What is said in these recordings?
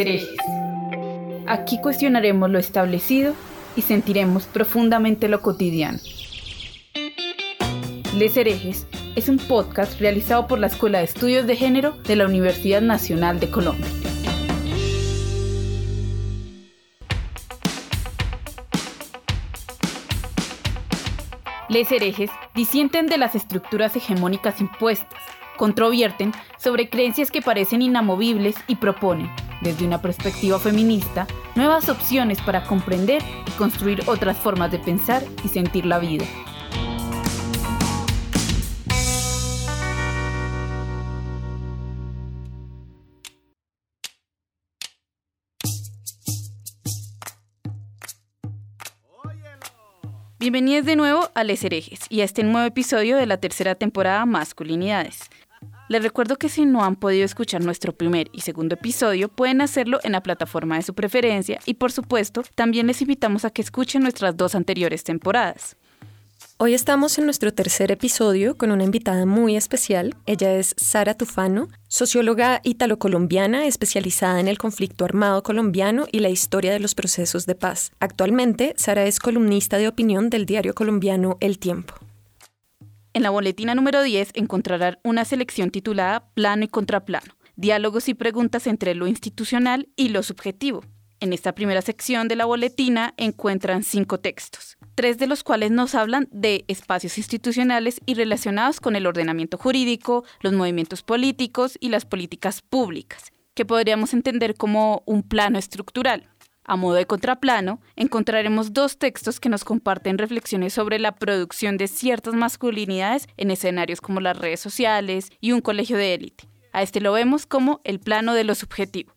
Herejes. Aquí cuestionaremos lo establecido y sentiremos profundamente lo cotidiano. Les herejes es un podcast realizado por la Escuela de Estudios de Género de la Universidad Nacional de Colombia. Les herejes disienten de las estructuras hegemónicas impuestas, controvierten sobre creencias que parecen inamovibles y proponen, desde una perspectiva feminista, nuevas opciones para comprender y construir otras formas de pensar y sentir la vida. Bienvenidos de nuevo a Les Herejes y a este nuevo episodio de la tercera temporada Masculinidades. Les recuerdo que si no han podido escuchar nuestro primer y segundo episodio, pueden hacerlo en la plataforma de su preferencia y por supuesto también les invitamos a que escuchen nuestras dos anteriores temporadas. Hoy estamos en nuestro tercer episodio con una invitada muy especial. Ella es Sara Tufano, socióloga italo-colombiana especializada en el conflicto armado colombiano y la historia de los procesos de paz. Actualmente, Sara es columnista de opinión del diario colombiano El Tiempo. En la boletina número 10 encontrarán una selección titulada Plano y Contraplano, diálogos y preguntas entre lo institucional y lo subjetivo. En esta primera sección de la boletina encuentran cinco textos, tres de los cuales nos hablan de espacios institucionales y relacionados con el ordenamiento jurídico, los movimientos políticos y las políticas públicas, que podríamos entender como un plano estructural. A modo de contraplano, encontraremos dos textos que nos comparten reflexiones sobre la producción de ciertas masculinidades en escenarios como las redes sociales y un colegio de élite. A este lo vemos como el plano de lo subjetivo.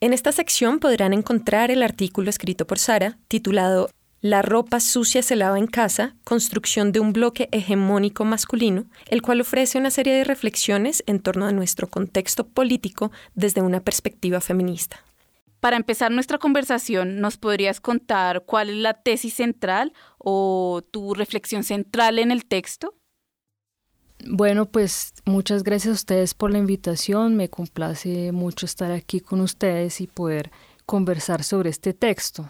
En esta sección podrán encontrar el artículo escrito por Sara, titulado La ropa sucia se lava en casa, construcción de un bloque hegemónico masculino, el cual ofrece una serie de reflexiones en torno a nuestro contexto político desde una perspectiva feminista. Para empezar nuestra conversación, ¿nos podrías contar cuál es la tesis central o tu reflexión central en el texto? Bueno, pues muchas gracias a ustedes por la invitación. Me complace mucho estar aquí con ustedes y poder conversar sobre este texto.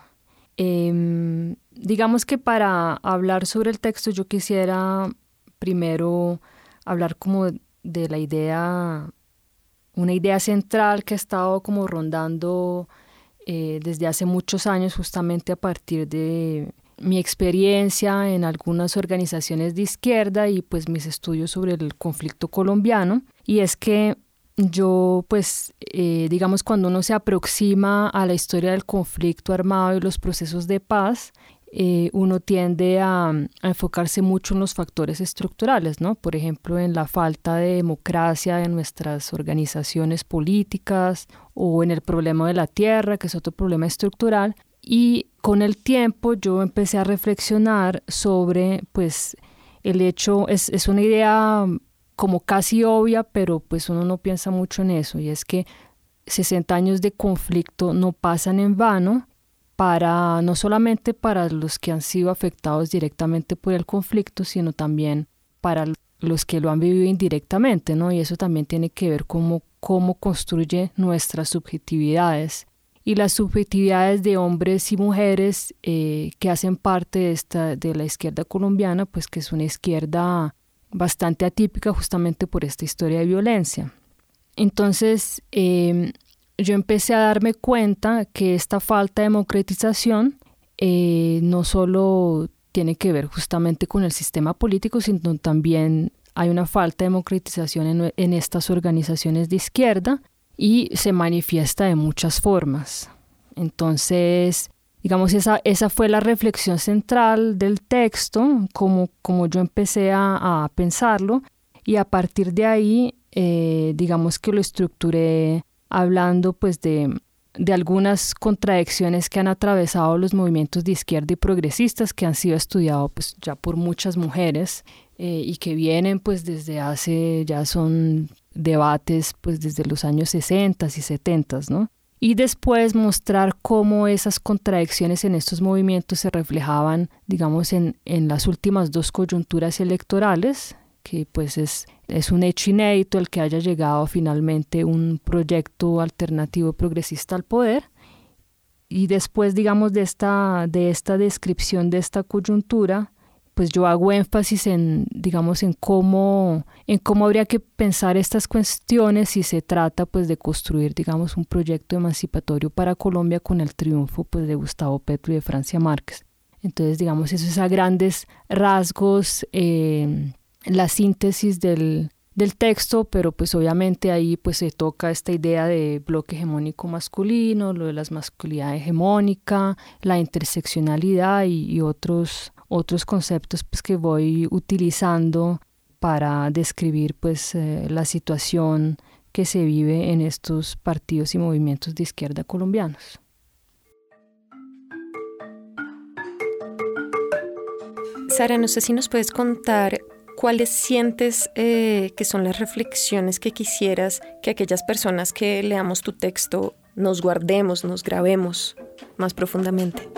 Em, digamos que para hablar sobre el texto yo quisiera primero hablar como de la idea, una idea central que ha estado como rondando eh, desde hace muchos años justamente a partir de mi experiencia en algunas organizaciones de izquierda y pues mis estudios sobre el conflicto colombiano y es que yo pues eh, digamos cuando uno se aproxima a la historia del conflicto armado y los procesos de paz eh, uno tiende a, a, enfocarse mucho en los factores estructurales, ¿no? Por ejemplo, en la falta de democracia en nuestras organizaciones políticas o en el problema de la tierra, que es otro problema estructural, y con el tiempo yo empecé a reflexionar sobre, pues, el hecho, es, es una idea como casi obvia, pero pues uno no piensa mucho en eso, y es que 60 años de conflicto no pasan en vano para no solamente para los que han sido afectados directamente por el conflicto, sino también para los que lo han vivido indirectamente, ¿no? Y eso también tiene que ver con cómo construye nuestras subjetividades y las subjetividades de hombres y mujeres eh, que hacen parte de, esta, de la izquierda colombiana, pues que es una izquierda bastante atípica justamente por esta historia de violencia. Entonces, eh, yo empecé a darme cuenta que esta falta de democratización eh, no solo tiene que ver justamente con el sistema político, sino también hay una falta de democratización en, estas organizaciones de izquierda y se manifiesta de muchas formas. Entonces, digamos, esa, esa fue la reflexión central del texto, como, como yo empecé a, a pensarlo, y a partir de ahí, eh, digamos que lo estructuré hablando pues de de algunas contradicciones que han atravesado los movimientos de izquierda y progresistas que han sido estudiados pues, ya por muchas mujeres eh, y que vienen pues desde hace, ya son debates pues desde los años 60 y 70, ¿no? Y después mostrar cómo esas contradicciones en estos movimientos se reflejaban, digamos, en, en las últimas dos coyunturas electorales, que pues es, es un hecho inédito el que haya llegado finalmente un proyecto alternativo progresista al poder. Y después, digamos, de esta, de esta descripción de esta coyuntura, pues yo hago énfasis en, digamos, en cómo, en cómo habría que pensar estas cuestiones si se trata, pues, de construir, digamos, un proyecto emancipatorio para Colombia con el triunfo, pues, de Gustavo Petro y de Francia Márquez. Entonces, digamos, eso es a grandes rasgos eh, la síntesis del, del texto, pero pues obviamente ahí pues se toca esta idea de bloque hegemónico masculino, lo de las masculinidad hegemónica, la interseccionalidad y otros otros conceptos pues, que voy utilizando para describir pues, eh, la situación que se vive en estos partidos y movimientos de izquierda colombianos. Sara, no sé si nos puedes contar cuáles sientes eh, que son las reflexiones que quisieras que aquellas personas que leamos tu texto nos guardemos, nos grabemos más profundamente.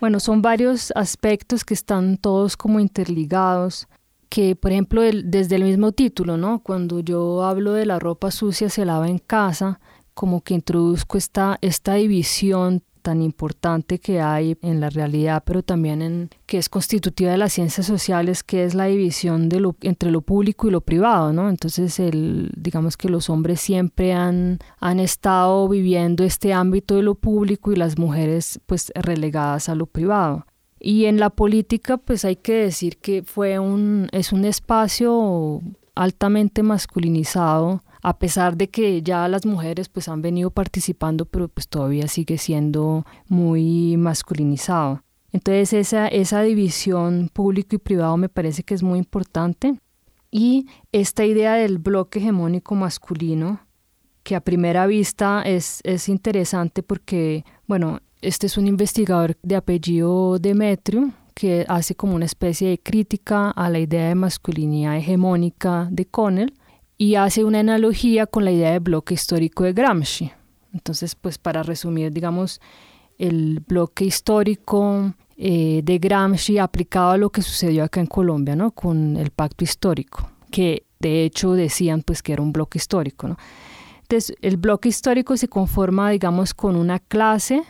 Bueno, son varios aspectos que están todos como interligados, que por ejemplo desde el mismo título, ¿no? Cuando yo hablo de la ropa sucia se lava en casa, como que introduzco esta, esta división tan importante que hay en la realidad, pero también en que es constitutiva de las ciencias sociales, que es la división de lo, entre lo público y lo privado, ¿no? Entonces, el, digamos que los hombres siempre han, han estado viviendo este ámbito de lo público y las mujeres pues relegadas a lo privado. Y en la política, pues hay que decir que fue un, es un espacio altamente masculinizado, a pesar de que ya las mujeres pues han venido participando, pero pues todavía sigue siendo muy masculinizado. Entonces esa, esa división público y privado me parece que es muy importante. Y esta idea del bloque hegemónico masculino, que a primera vista es, es interesante porque, bueno, este es un investigador de apellido Demetrio, que hace como una especie de crítica a la idea de masculinidad hegemónica de Connell y hace una analogía con la idea de bloque histórico de Gramsci. Entonces, pues para resumir, digamos, el bloque histórico eh, de Gramsci aplicado a lo que sucedió acá en Colombia, ¿no? Con el pacto histórico, que de hecho decían pues que era un bloque histórico, ¿no? Entonces, el bloque histórico se conforma, digamos, con una clase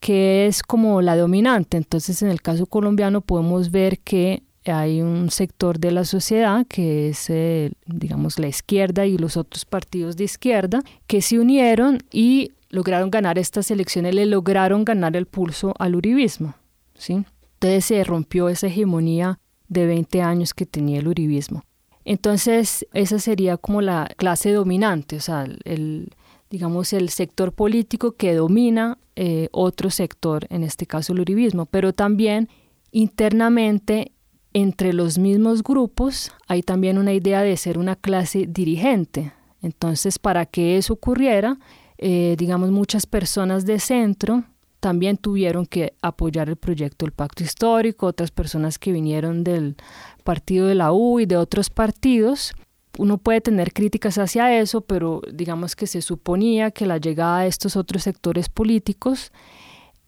que es como la dominante. Entonces, en el caso colombiano podemos ver que hay un sector de la sociedad que es, eh, digamos, la izquierda y los otros partidos de izquierda que se unieron y lograron ganar estas elecciones, le lograron ganar el pulso al uribismo. ¿sí? Entonces se rompió esa hegemonía de 20 años que tenía el uribismo. Entonces esa sería como la clase dominante, o sea, el, digamos, el sector político que domina eh, otro sector, en este caso el uribismo, pero también internamente entre los mismos grupos hay también una idea de ser una clase dirigente. Entonces, para que eso ocurriera, eh, digamos, muchas personas de centro también tuvieron que apoyar el proyecto del pacto histórico, otras personas que vinieron del partido de la U y de otros partidos. Uno puede tener críticas hacia eso, pero digamos que se suponía que la llegada de estos otros sectores políticos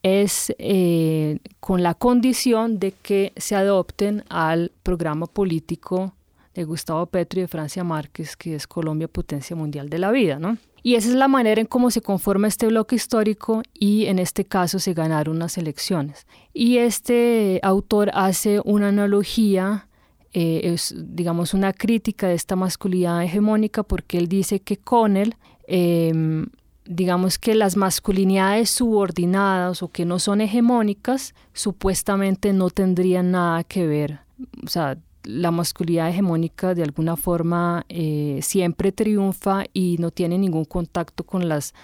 es eh, con la condición de que se adopten al programa político de Gustavo Petro y de Francia Márquez, que es Colombia Potencia Mundial de la Vida, ¿no? Y esa es la manera en cómo se conforma este bloque histórico y en este caso se ganaron unas elecciones. Y este autor hace una analogía, eh, digamos una crítica de esta masculinidad hegemónica porque él dice que Connell eh, digamos que las masculinidades subordinadas o que no son hegemónicas supuestamente no tendrían nada que ver. O sea, la masculinidad hegemónica de alguna forma eh, siempre triunfa y no tiene ningún contacto con las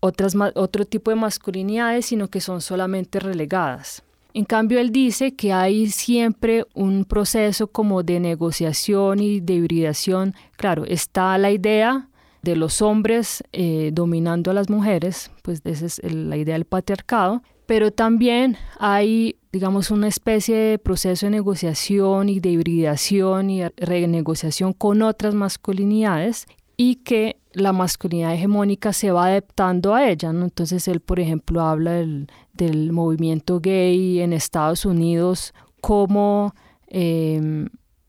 otras otro tipo de masculinidades, sino que son solamente relegadas. En cambio, él dice que hay siempre un proceso como de negociación y de hibridación. Claro, está la idea de los hombres eh, dominando a las mujeres, pues esa es la idea del patriarcado, pero también hay, digamos, una especie de proceso de negociación y de hibridación y renegociación con otras masculinidades y que la masculinidad hegemónica se va adaptando a ella. Entonces él, por ejemplo, habla del, del movimiento gay en Estados Unidos como em,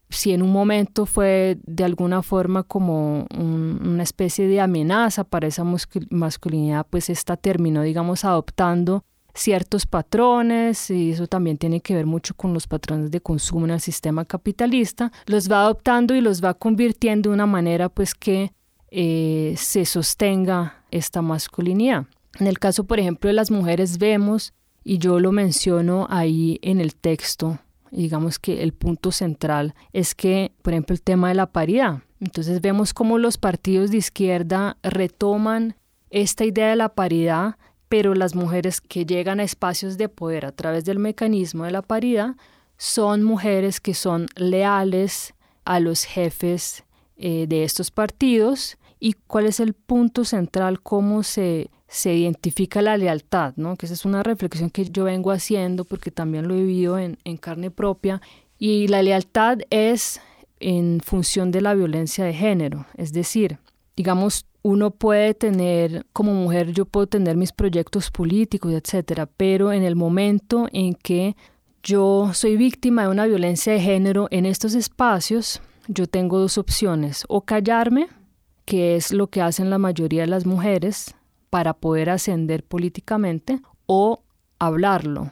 si en un momento fue de alguna forma como una especie de amenaza para esa masculinidad, pues esta terminó, digamos, adoptando ciertos patrones, y eso también tiene que ver mucho con los patrones de consumo en el sistema capitalista, los va adoptando y los va convirtiendo de una manera pues que eh, se sostenga esta masculinidad. En el caso, por ejemplo, de las mujeres vemos, y yo lo menciono ahí en el texto, digamos que el punto central es que, por ejemplo, el tema de la paridad. Entonces vemos cómo los partidos de izquierda retoman esta idea de la paridad, pero las mujeres que llegan a espacios de poder a través del mecanismo de la paridad son mujeres que son leales a los jefes eh, de estos partidos y cuál es el punto central, cómo se, se identifica la lealtad, ¿no? que esa es una reflexión que yo vengo haciendo porque también lo he vivido en, en carne propia. Y la lealtad es en función de la violencia de género, es decir, digamos, uno puede tener, como mujer, yo puedo tener mis proyectos políticos, etcétera, pero en el momento en que yo soy víctima de una violencia de género en estos espacios, yo tengo dos opciones, o callarme que es lo que hacen la mayoría de las mujeres para poder ascender políticamente, o hablarlo,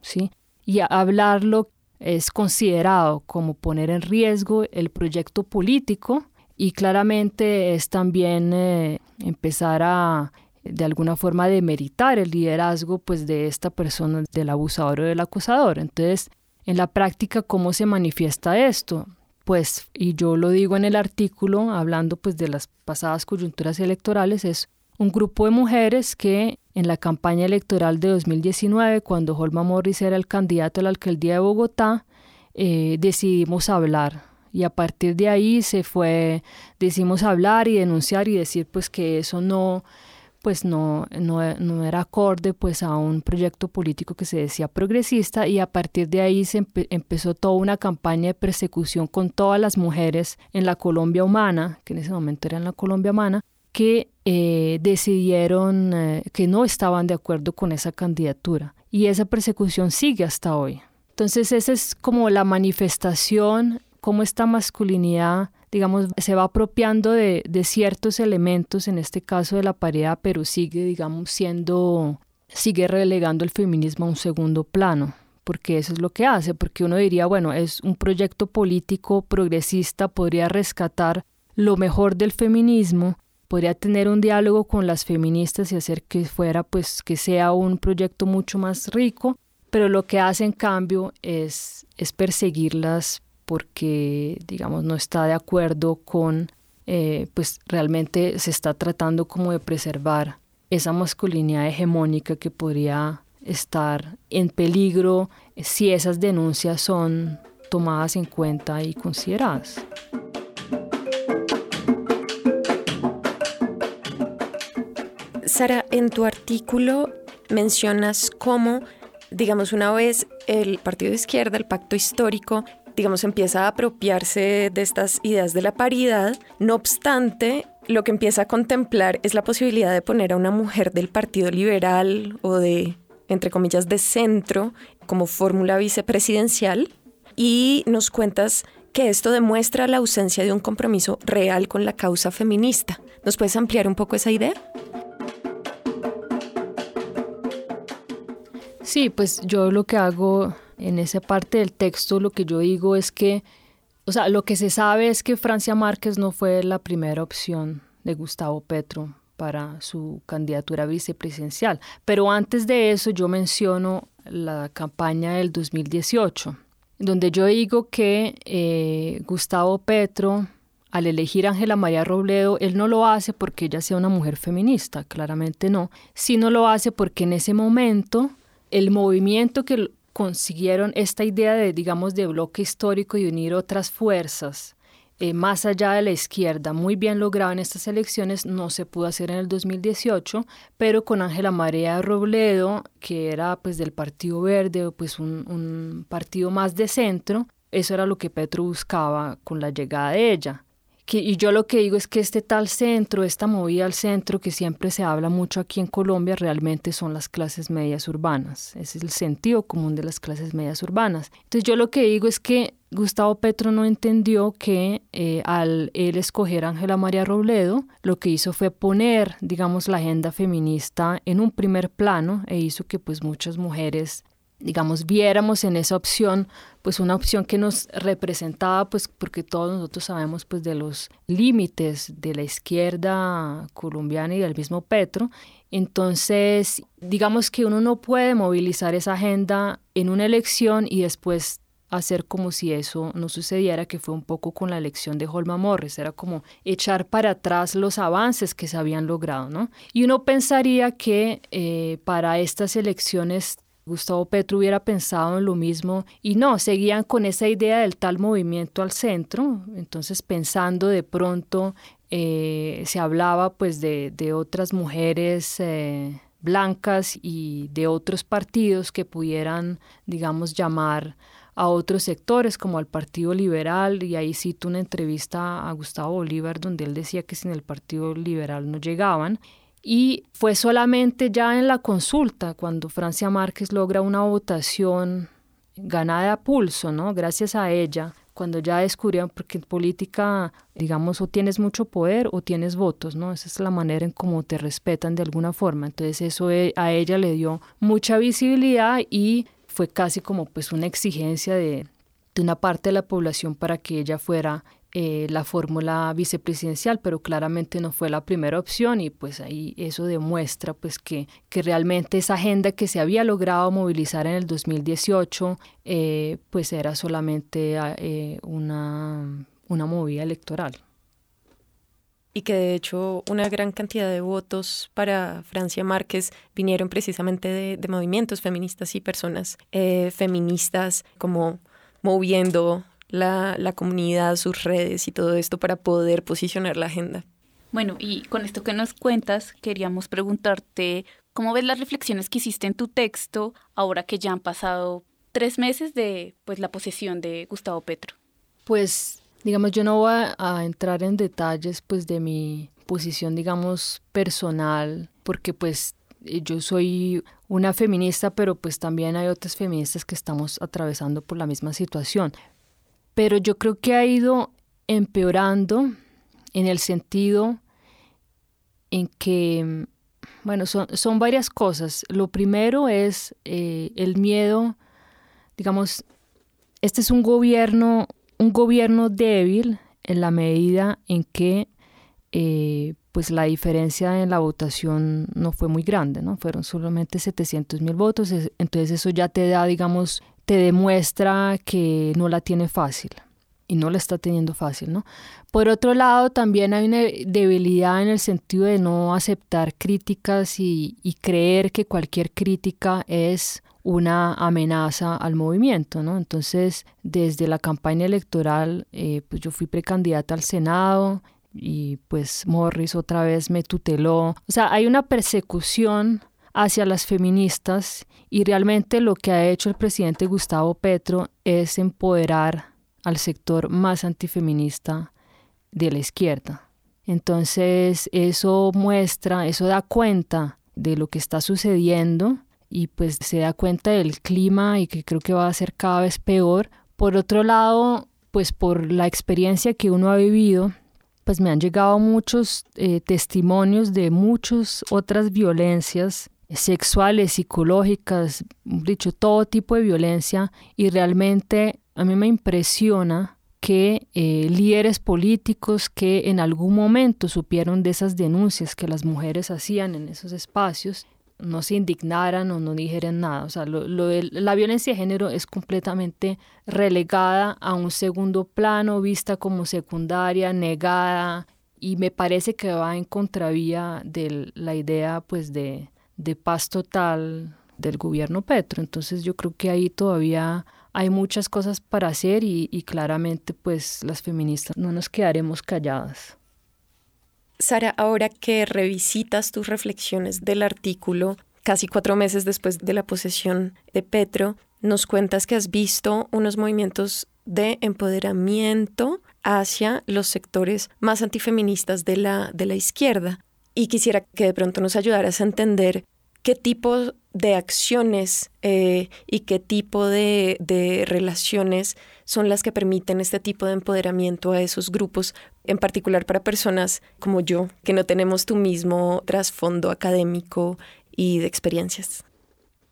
¿sí? Y hablarlo es considerado como poner en riesgo el proyecto político y claramente es también eh, empezar a de alguna forma demeritar el liderazgo pues de esta persona del abusador o del acusador. Entonces, en la práctica, ¿cómo se manifiesta esto? pues, y yo lo digo en el artículo, hablando pues de las pasadas coyunturas electorales, es un grupo de mujeres que en la campaña electoral de 2019, cuando Holma Morris era el candidato a la alcaldía de Bogotá, eh, decidimos hablar. Y a partir de ahí se fue, decidimos hablar y denunciar y decir pues que eso no, pues no, no, era acorde pues a un proyecto político que se decía progresista y a partir de ahí se empezó toda una campaña de persecución con todas las mujeres en la Colombia humana, que en ese momento era en la Colombia humana, que eh, decidieron eh, que no estaban de acuerdo con esa candidatura. Y esa persecución sigue hasta hoy. Entonces esa es como la manifestación, cómo esta masculinidad digamos, se va apropiando de, ciertos elementos, en este caso de la pareja, pero sigue, digamos, siendo, sigue relegando el feminismo a un segundo plano porque eso es lo que hace, porque uno diría, bueno, es un proyecto político progresista, podría rescatar lo mejor del feminismo, podría tener un diálogo con las feministas y hacer que fuera, pues, que sea un proyecto mucho más rico, pero lo que hace en cambio es, es perseguirlas porque, digamos, no está de acuerdo con, eh, pues realmente se está tratando como de preservar esa masculinidad hegemónica que podría estar en peligro si esas denuncias son tomadas en cuenta y consideradas. Sara, en tu artículo mencionas cómo, digamos, una vez el Partido de Izquierda, el pacto histórico, digamos, empieza a apropiarse de estas ideas de la paridad. No obstante, lo que empieza a contemplar es la posibilidad de poner a una mujer del Partido Liberal o de, entre comillas, de centro como fórmula vicepresidencial. Y nos cuentas que esto demuestra la ausencia de un compromiso real con la causa feminista. ¿Nos puedes ampliar un poco esa idea? Sí, pues yo lo que hago en esa parte del texto lo que yo digo es que, o sea, lo que se sabe es que Francia Márquez no fue la primera opción de Gustavo Petro para su candidatura vicepresidencial. Pero antes de eso yo menciono la campaña del 2018, donde yo digo que eh, Gustavo Petro, al elegir a Ángela María Robledo, él no lo hace porque ella sea una mujer feminista, claramente no, sino lo hace porque en ese momento el movimiento que consiguieron esta idea de, digamos, de bloque histórico y unir otras fuerzas eh, más allá de la izquierda, muy bien logrado en estas elecciones, no se pudo hacer en el 2018, pero con Ángela Marea Robledo, que era pues del Partido Verde, pues un, un partido más de centro, eso era lo que Petro buscaba con la llegada de ella y yo lo que digo es que este tal centro, esta movida al centro que siempre se habla mucho aquí en Colombia, realmente son las clases medias urbanas. Ese es el sentido común de las clases medias urbanas. Entonces yo lo que digo es que Gustavo Petro no entendió que eh, al él escoger a Ángela María Robledo, lo que hizo fue poner, digamos, la agenda feminista en un primer plano e hizo que pues muchas mujeres digamos, viéramos en esa opción, pues una opción que nos representaba, pues porque todos nosotros sabemos pues de los límites de la izquierda colombiana y del mismo Petro. Entonces, digamos que uno no puede movilizar esa agenda en una elección y después hacer como si eso no sucediera, que fue un poco con la elección de Holma Morris, era como echar para atrás los avances que se habían logrado, ¿no? Y uno pensaría que eh, para estas elecciones Gustavo Petro hubiera pensado en lo mismo y no, seguían con esa idea del tal movimiento al centro, entonces pensando de pronto, eh, se hablaba pues de, otras mujeres eh, blancas y de otros partidos que pudieran, digamos, llamar a otros sectores como al Partido Liberal y ahí cito una entrevista a Gustavo Bolívar donde él decía que sin el Partido Liberal no llegaban y fue solamente ya en la consulta cuando Francia Márquez logra una votación ganada a pulso, ¿no? Gracias a ella, cuando ya descubrieron, porque en política, digamos, o tienes mucho poder o tienes votos, ¿no? Esa es la manera en cómo te respetan de alguna forma. Entonces eso e, a ella le dio mucha visibilidad y fue casi como pues una exigencia de, de una parte de la población para que ella fuera eh, la fórmula vicepresidencial, pero claramente no fue la primera opción y pues ahí eso demuestra pues que, que realmente esa agenda que se había logrado movilizar en el 2018 eh, pues era solamente eh, una, una movida electoral. Y que de hecho una gran cantidad de votos para Francia Márquez vinieron precisamente de, de movimientos feministas y personas feministas como moviendo la, la comunidad, sus redes y todo esto para poder posicionar la agenda. Bueno, y con esto que nos cuentas, queríamos preguntarte cómo ves las reflexiones que hiciste en tu texto ahora que ya han pasado tres meses de pues la posesión de Gustavo Petro. Pues, digamos, yo no voy a, entrar en detalles pues de mi posición, digamos, personal, porque pues yo soy una feminista, pero pues también hay otras feministas que estamos atravesando por la misma situación pero yo creo que ha ido empeorando en el sentido en que, bueno, son, varias cosas. Lo primero es eh, el miedo, digamos, este es un gobierno, un gobierno débil en la medida en que eh, pues la diferencia en la votación no fue muy grande, ¿no? Fueron solamente 700 mil votos, entonces eso ya te da, digamos, te demuestra que no la tiene fácil y no la está teniendo fácil, ¿no? Por otro lado, también hay una debilidad en el sentido de no aceptar críticas y, creer que cualquier crítica es una amenaza al movimiento, ¿no? Entonces, desde la campaña electoral, eh, pues yo fui precandidata al Senado y pues Morris otra vez me tuteló. O sea, hay una persecución hacia las feministas y realmente lo que ha hecho el presidente Gustavo Petro es empoderar al sector más antifeminista de la izquierda. Entonces eso muestra, eso da cuenta de lo que está sucediendo y pues se da cuenta del clima y que creo que va a ser cada vez peor. Por otro lado, pues por la experiencia que uno ha vivido, pues me han llegado muchos eh, testimonios de muchas otras violencias sexuales, psicológicas, dicho, todo tipo de violencia y realmente a mí me impresiona que eh, líderes políticos que en algún momento supieron de esas denuncias que las mujeres hacían en esos espacios no se indignaran o no dijeran nada. O sea, lo, de la violencia de género es completamente relegada a un segundo plano, vista como secundaria, negada, y me parece que va en contravía de la idea pues de, de paz total del gobierno Petro. Entonces yo creo que ahí todavía hay muchas cosas para hacer y, claramente pues las feministas no nos quedaremos calladas. Sara, ahora que revisitas tus reflexiones del artículo, casi cuatro meses después de la posesión de Petro, nos cuentas que has visto unos movimientos de empoderamiento hacia los sectores más antifeministas de la, de la izquierda. Y quisiera que de pronto nos ayudaras a entender qué tipo de acciones eh, y qué tipo de, de, relaciones son las que permiten este tipo de empoderamiento a esos grupos, en particular para personas como yo, que no tenemos tu mismo trasfondo académico y de experiencias.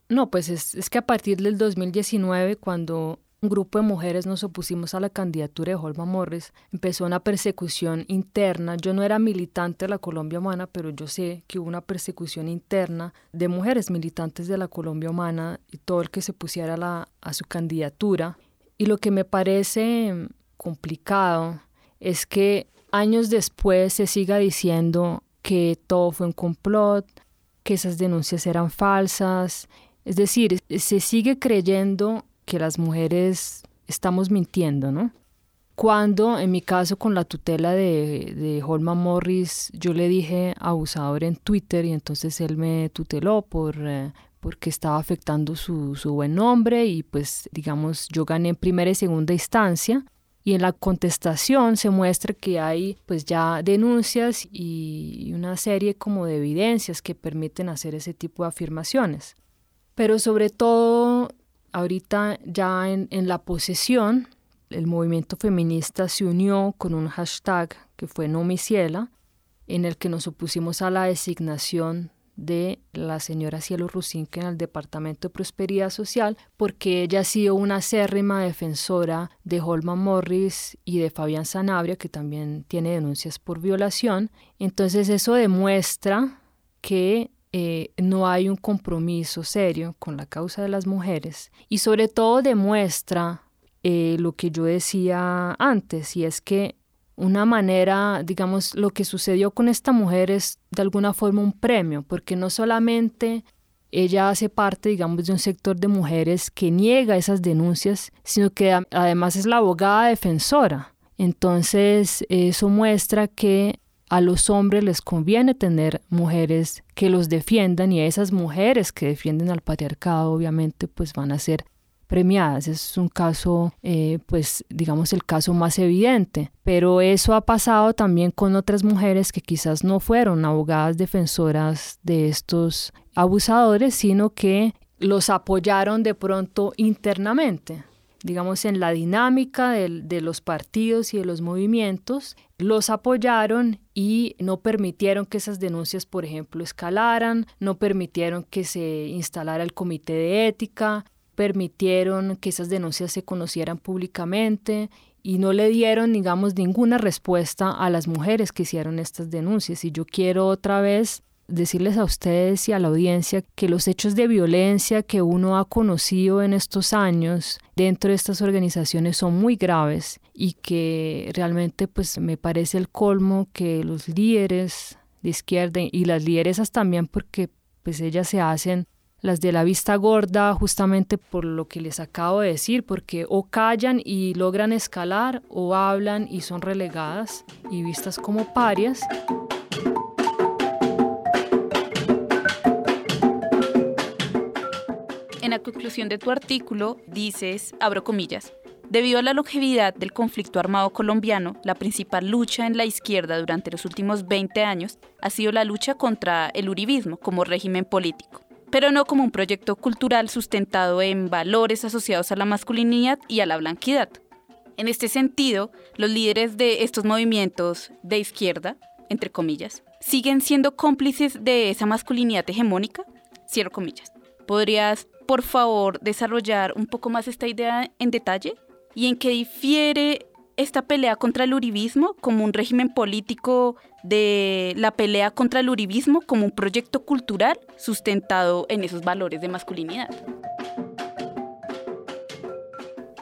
No, pues es, es que a partir del 2019, cuando un grupo de mujeres nos opusimos a la candidatura de Holma Morris, empezó una persecución interna. Yo no era militante de la Colombia Humana, pero yo sé que hubo una persecución interna de mujeres militantes de la Colombia Humana y todo el que se pusiera a su candidatura. Y lo que me parece complicado es que años después se siga diciendo que todo fue un complot, que esas denuncias eran falsas. Es decir, se sigue creyendo que las mujeres estamos mintiendo, ¿no? Cuando, en mi caso, con la tutela de, de Holman Morris, yo le dije abusador en Twitter y entonces él me tuteló por, eh, porque estaba afectando su, su buen nombre y pues, digamos, yo gané en primera y segunda instancia y en la contestación se muestra que hay pues ya denuncias y una serie como de evidencias que permiten hacer ese tipo de afirmaciones. Pero sobre todo ahorita ya en, la posesión, el movimiento feminista se unió con un hashtag que fue No Miciela, en el que nos opusimos a la designación de la señora Cielo Rusinque en el Departamento de Prosperidad Social, porque ella ha sido una acérrima defensora de Holman Morris y de Fabián Sanabria, que también tiene denuncias por violación. Entonces eso demuestra que eh, no hay un compromiso serio con la causa de las mujeres y sobre todo demuestra eh, lo que yo decía antes, y es que una manera, digamos, lo que sucedió con esta mujer es de alguna forma un premio, porque no solamente ella hace parte, digamos, de un sector de mujeres que niega esas denuncias, sino que además es la abogada defensora. Entonces, eso muestra que a los hombres les conviene tener mujeres que los defiendan y a esas mujeres que defienden al patriarcado obviamente pues van a ser premiadas. Es un caso, eh, pues digamos el caso más evidente, pero eso ha pasado también con otras mujeres que quizás no fueron abogadas defensoras de estos abusadores, sino que los apoyaron de pronto internamente digamos, en la dinámica de, los partidos y de los movimientos, los apoyaron y no permitieron que esas denuncias, por ejemplo, escalaran, no permitieron que se instalara el comité de ética, permitieron que esas denuncias se conocieran públicamente y no le dieron, digamos, ninguna respuesta a las mujeres que hicieron estas denuncias. Y yo quiero otra vez decirles a ustedes y a la audiencia que los hechos de violencia que uno ha conocido en estos años dentro de estas organizaciones son muy graves y que realmente pues me parece el colmo que los líderes de izquierda y las lideresas también porque pues ellas se hacen las de la vista gorda justamente por lo que les acabo de decir, porque o callan y logran escalar o hablan y son relegadas y vistas como parias. En la conclusión de tu artículo dices, abro comillas, Debido a la longevidad del conflicto armado colombiano, la principal lucha en la izquierda durante los últimos 20 años ha sido la lucha contra el uribismo como régimen político, pero no como un proyecto cultural sustentado en valores asociados a la masculinidad y a la blanquidad. En este sentido, los líderes de estos movimientos de izquierda, entre comillas, siguen siendo cómplices de esa masculinidad hegemónica, cierro comillas. ¿Podrías por favor, desarrollar un poco más esta idea en detalle? ¿Y en qué difiere esta pelea contra el uribismo como un régimen político de la pelea contra el uribismo como un proyecto cultural sustentado en esos valores de masculinidad?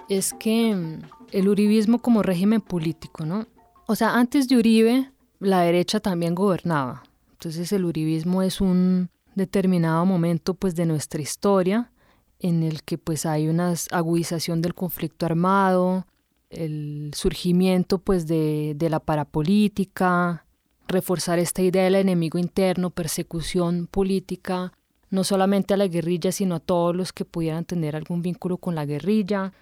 Es que mm, el uribismo como régimen político, ¿no? O sea, antes de Uribe, la derecha también gobernaba. Entonces el uribismo es un determinado momento pues de nuestra historia en el que pues hay una agudización del conflicto armado, el surgimiento pues de, de la parapolítica, reforzar esta idea del enemigo interno, persecución política, no solamente a la guerrilla, sino a todos los que pudieran tener algún vínculo con la guerrilla.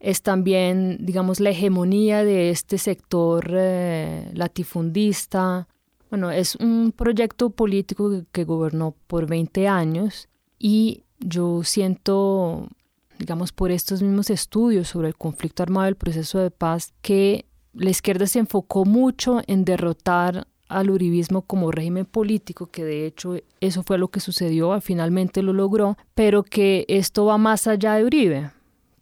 Es también, digamos, la hegemonía de este sector eh, latifundista. Bueno, es un proyecto político que, gobernó por 20 años y yo siento, digamos, por estos mismos estudios sobre el conflicto armado, el proceso de paz, que la izquierda se enfocó mucho en derrotar al uribismo como régimen político, que de hecho eso fue lo que sucedió, finalmente lo logró, pero que esto va más allá de Uribe,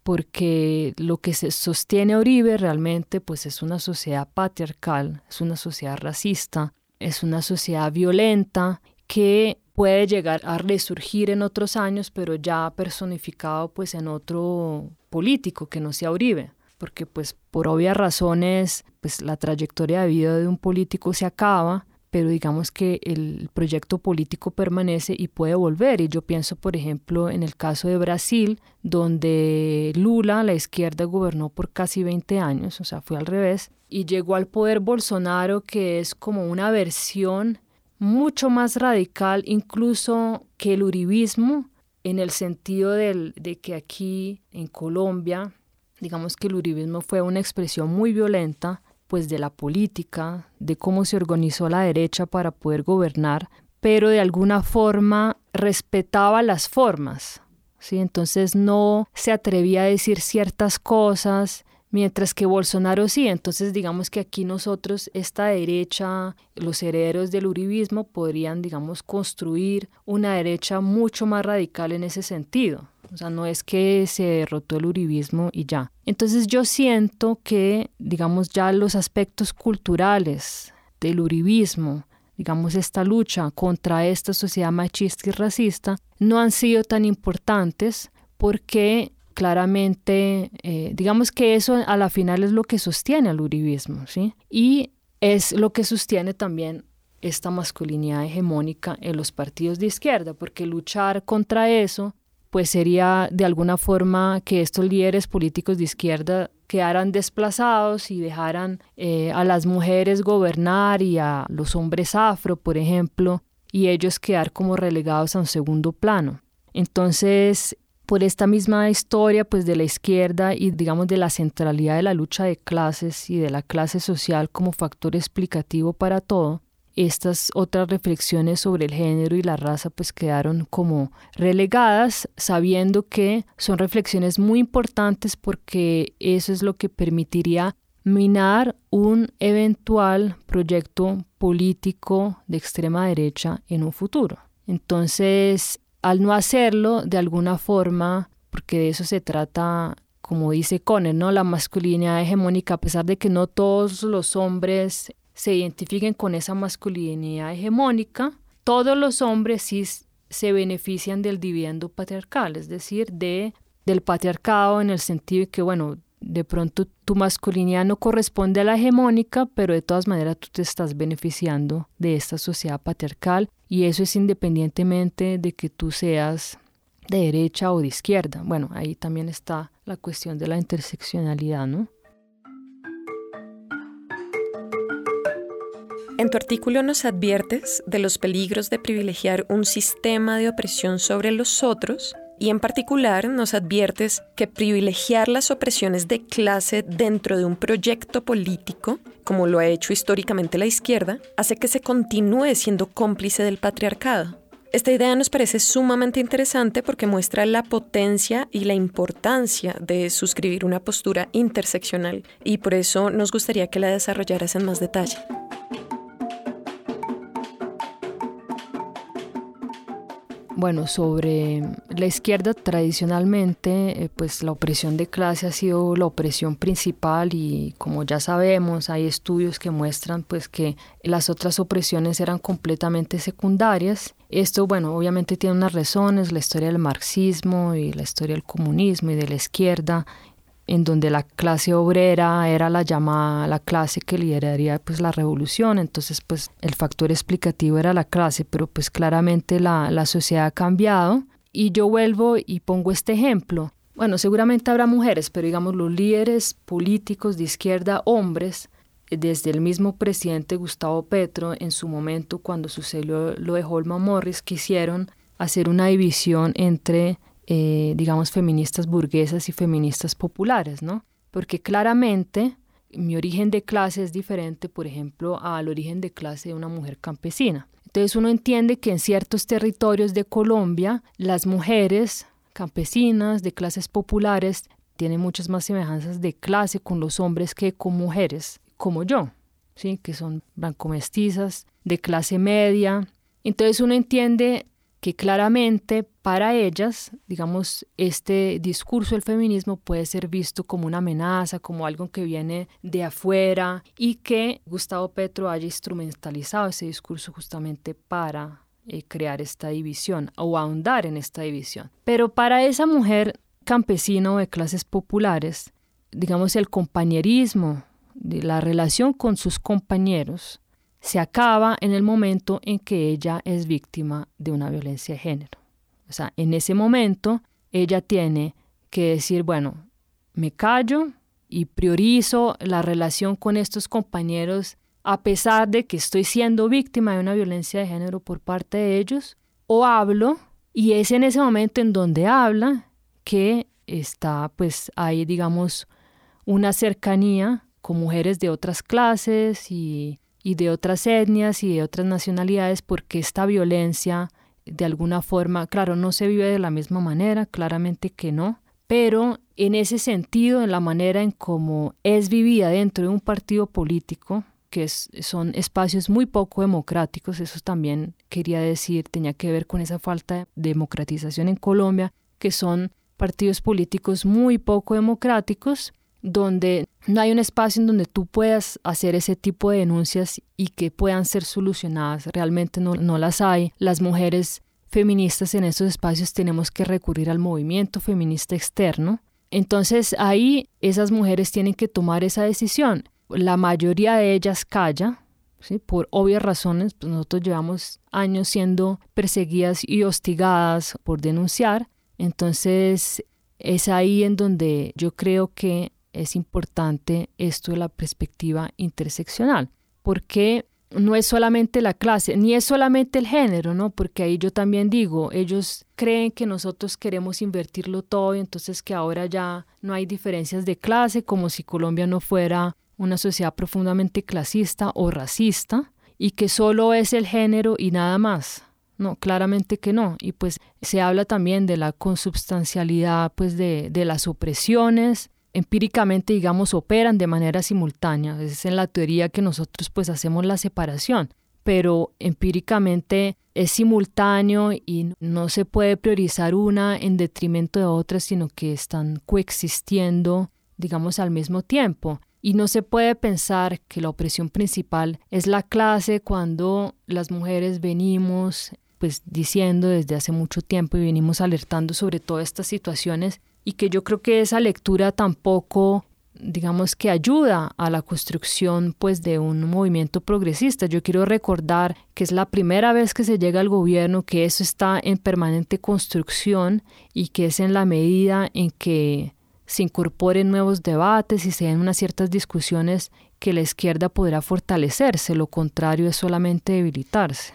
porque lo que se sostiene Uribe realmente pues es una sociedad patriarcal, es una sociedad racista, es una sociedad violenta que puede llegar a resurgir en otros años, pero ya personificado pues en otro político que no sea Uribe porque pues por obvias razones pues la trayectoria de vida de un político se acaba, pero digamos que el proyecto político permanece y puede volver. Y yo pienso, por ejemplo, en el caso de Brasil, donde Lula, la izquierda, gobernó por casi 20 años, o sea, fue al revés, y llegó al poder Bolsonaro, que es como una versión mucho más radical incluso que el uribismo, en el sentido del, de que aquí en Colombia Digamos que el uribismo fue una expresión muy violenta pues de la política, de cómo se organizó la derecha para poder gobernar, pero de alguna forma respetaba las formas. ¿sí? Entonces no se atrevía a decir ciertas cosas, mientras que Bolsonaro sí. Entonces digamos que aquí nosotros, esta derecha, los herederos del uribismo, podrían, digamos, construir una derecha mucho más radical en ese sentido. O sea, no es que se derrotó el uribismo y ya. Entonces yo siento que, digamos, ya los aspectos culturales del uribismo, digamos, esta lucha contra esta sociedad machista y racista, no han sido tan importantes porque claramente, eh, digamos que eso a la final es lo que sostiene al uribismo, ¿sí? Y es lo que sostiene también esta masculinidad hegemónica en los partidos de izquierda, porque luchar contra eso pues sería de alguna forma que estos líderes políticos de izquierda quedaran desplazados y dejaran eh, a las mujeres gobernar y a los hombres afro, por ejemplo, y ellos quedar como relegados a un segundo plano. Entonces, por esta misma historia pues de la izquierda y digamos de la centralidad de la lucha de clases y de la clase social como factor explicativo para todo, estas otras reflexiones sobre el género y la raza pues quedaron como relegadas, sabiendo que son reflexiones muy importantes porque eso es lo que permitiría minar un eventual proyecto político de extrema derecha en un futuro. Entonces, al no hacerlo, de alguna forma, porque de eso se trata como dice Conner, ¿no? La masculinidad hegemónica, a pesar de que no todos los hombres se identifiquen con esa masculinidad hegemónica, todos los hombres sí se benefician del dividendo patriarcal, es decir, de, del patriarcado en el sentido de que, bueno, de pronto tu masculinidad no corresponde a la hegemónica, pero de todas maneras tú te estás beneficiando de esta sociedad patriarcal y eso es independientemente de que tú seas de derecha o de izquierda. Bueno, ahí también está la cuestión de la interseccionalidad, ¿no? En tu artículo nos adviertes de los peligros de privilegiar un sistema de opresión sobre los otros y en particular nos adviertes que privilegiar las opresiones de clase dentro de un proyecto político, como lo ha hecho históricamente la izquierda, hace que se continúe siendo cómplice del patriarcado. Esta idea nos parece sumamente interesante porque muestra la potencia y la importancia de suscribir una postura interseccional y por eso nos gustaría que la desarrollaras en más detalle. Bueno, sobre la izquierda tradicionalmente, eh, pues la opresión de clase ha sido la opresión principal y como ya sabemos, hay estudios que muestran pues que las otras opresiones eran completamente secundarias. Esto, bueno, obviamente tiene unas razones, la historia del marxismo y la historia del comunismo y de la izquierda en donde la clase obrera era la llamada la clase que lideraría pues la revolución entonces pues el factor explicativo era la clase pero pues claramente la, la sociedad ha cambiado Y yo vuelvo y pongo este ejemplo. Bueno, seguramente habrá mujeres, pero digamos los líderes políticos de izquierda, hombres, desde el mismo presidente Gustavo Petro en su momento cuando sucedió lo de Holman Morris quisieron hacer una división entre eh, digamos feministas burguesas y feministas populares, ¿no? Porque claramente mi origen de clase es diferente, por ejemplo, al origen de clase de una mujer campesina. Entonces uno entiende que en ciertos territorios de Colombia las mujeres campesinas de clases populares tienen muchas más semejanzas de clase con los hombres que con mujeres como yo, ¿sí? que son blanco-mestizas, de clase media. Entonces uno entiende que claramente para ellas, digamos, este discurso del feminismo puede ser visto como una amenaza, como algo que viene de afuera y que Gustavo Petro haya instrumentalizado ese discurso justamente para eh, crear esta división o ahondar en esta división. Pero para esa mujer campesina o de clases populares, digamos, el compañerismo la relación con sus compañeros se acaba en el momento en que ella es víctima de una violencia de género. O sea, en ese momento ella tiene que decir, bueno, me callo y priorizo la relación con estos compañeros a pesar de que estoy siendo víctima de una violencia de género por parte de ellos, o hablo y es en ese momento en donde habla que está pues ahí digamos una cercanía con mujeres de otras clases y, de otras etnias y de otras nacionalidades porque esta violencia de alguna forma, claro, no se vive de la misma manera, claramente que no, pero en ese sentido, en la manera en cómo es vivida dentro de un partido político, que son espacios muy poco democráticos, eso también quería decir, tenía que ver con esa falta de democratización en Colombia, que son partidos políticos muy poco democráticos, donde no hay un espacio en donde tú puedas hacer ese tipo de denuncias y que puedan ser solucionadas. Realmente no, no las hay. Las mujeres feministas en estos espacios tenemos que recurrir al movimiento feminista externo. Entonces ahí esas mujeres tienen que tomar esa decisión. La mayoría de ellas calla, ¿sí? por obvias razones. Pues nosotros llevamos años siendo perseguidas y hostigadas por denunciar. Entonces es ahí en donde yo creo que es importante esto de la perspectiva interseccional, porque no es solamente la clase, ni es solamente el género, ¿no? Porque ahí yo también digo, ellos creen que nosotros queremos invertirlo todo y entonces que ahora ya no hay diferencias de clase, como si Colombia no fuera una sociedad profundamente clasista o racista, y que solo es el género y nada más. No, claramente que no. Y pues se habla también de la consubstancialidad pues de, de las opresiones, empíricamente, digamos, operan de manera simultánea. Es en la teoría que nosotros pues hacemos la separación, pero empíricamente es simultáneo y no se puede priorizar una en detrimento de otra, sino que están coexistiendo, digamos, al mismo tiempo. Y no se puede pensar que la opresión principal es la clase cuando las mujeres venimos pues diciendo desde hace mucho tiempo y venimos alertando sobre todas estas situaciones y que yo creo que esa lectura tampoco digamos que ayuda a la construcción pues de un movimiento progresista. Yo quiero recordar que es la primera vez que se llega al gobierno, que eso está en permanente construcción y que es en la medida en que se incorporen nuevos debates y se den unas ciertas discusiones que la izquierda podrá fortalecerse, lo contrario es solamente debilitarse.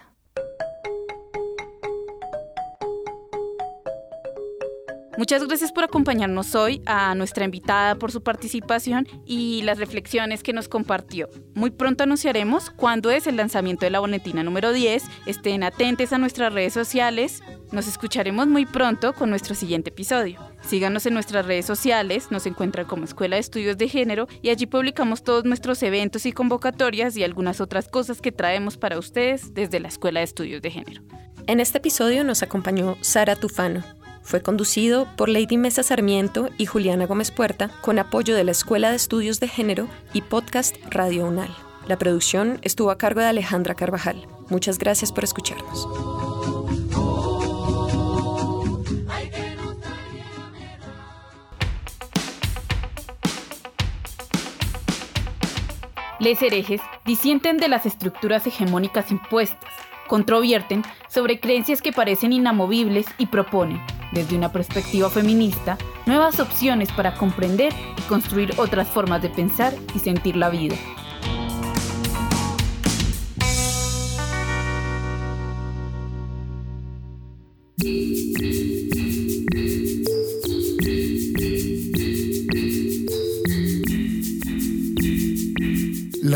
Muchas gracias por acompañarnos hoy, a nuestra invitada por su participación y las reflexiones que nos compartió. Muy pronto anunciaremos cuándo es el lanzamiento de la boletina número 10. Estén atentos a nuestras redes sociales. Nos escucharemos muy pronto con nuestro siguiente episodio. Síganos en nuestras redes sociales, nos encuentran como Escuela de Estudios de Género y allí publicamos todos nuestros eventos y convocatorias y algunas otras cosas que traemos para ustedes desde la Escuela de Estudios de Género. En este episodio nos acompañó Sara Tufano, fue conducido por Lady Mesa Sarmiento y Juliana Gómez Puerta con apoyo de la Escuela de Estudios de Género y Podcast Radio UNAL. La producción estuvo a cargo de Alejandra Carvajal. Muchas gracias por escucharnos. Les herejes disienten de las estructuras hegemónicas impuestas, controvierten sobre creencias que parecen inamovibles y proponen, desde una perspectiva feminista, nuevas opciones para comprender y construir otras formas de pensar y sentir la vida.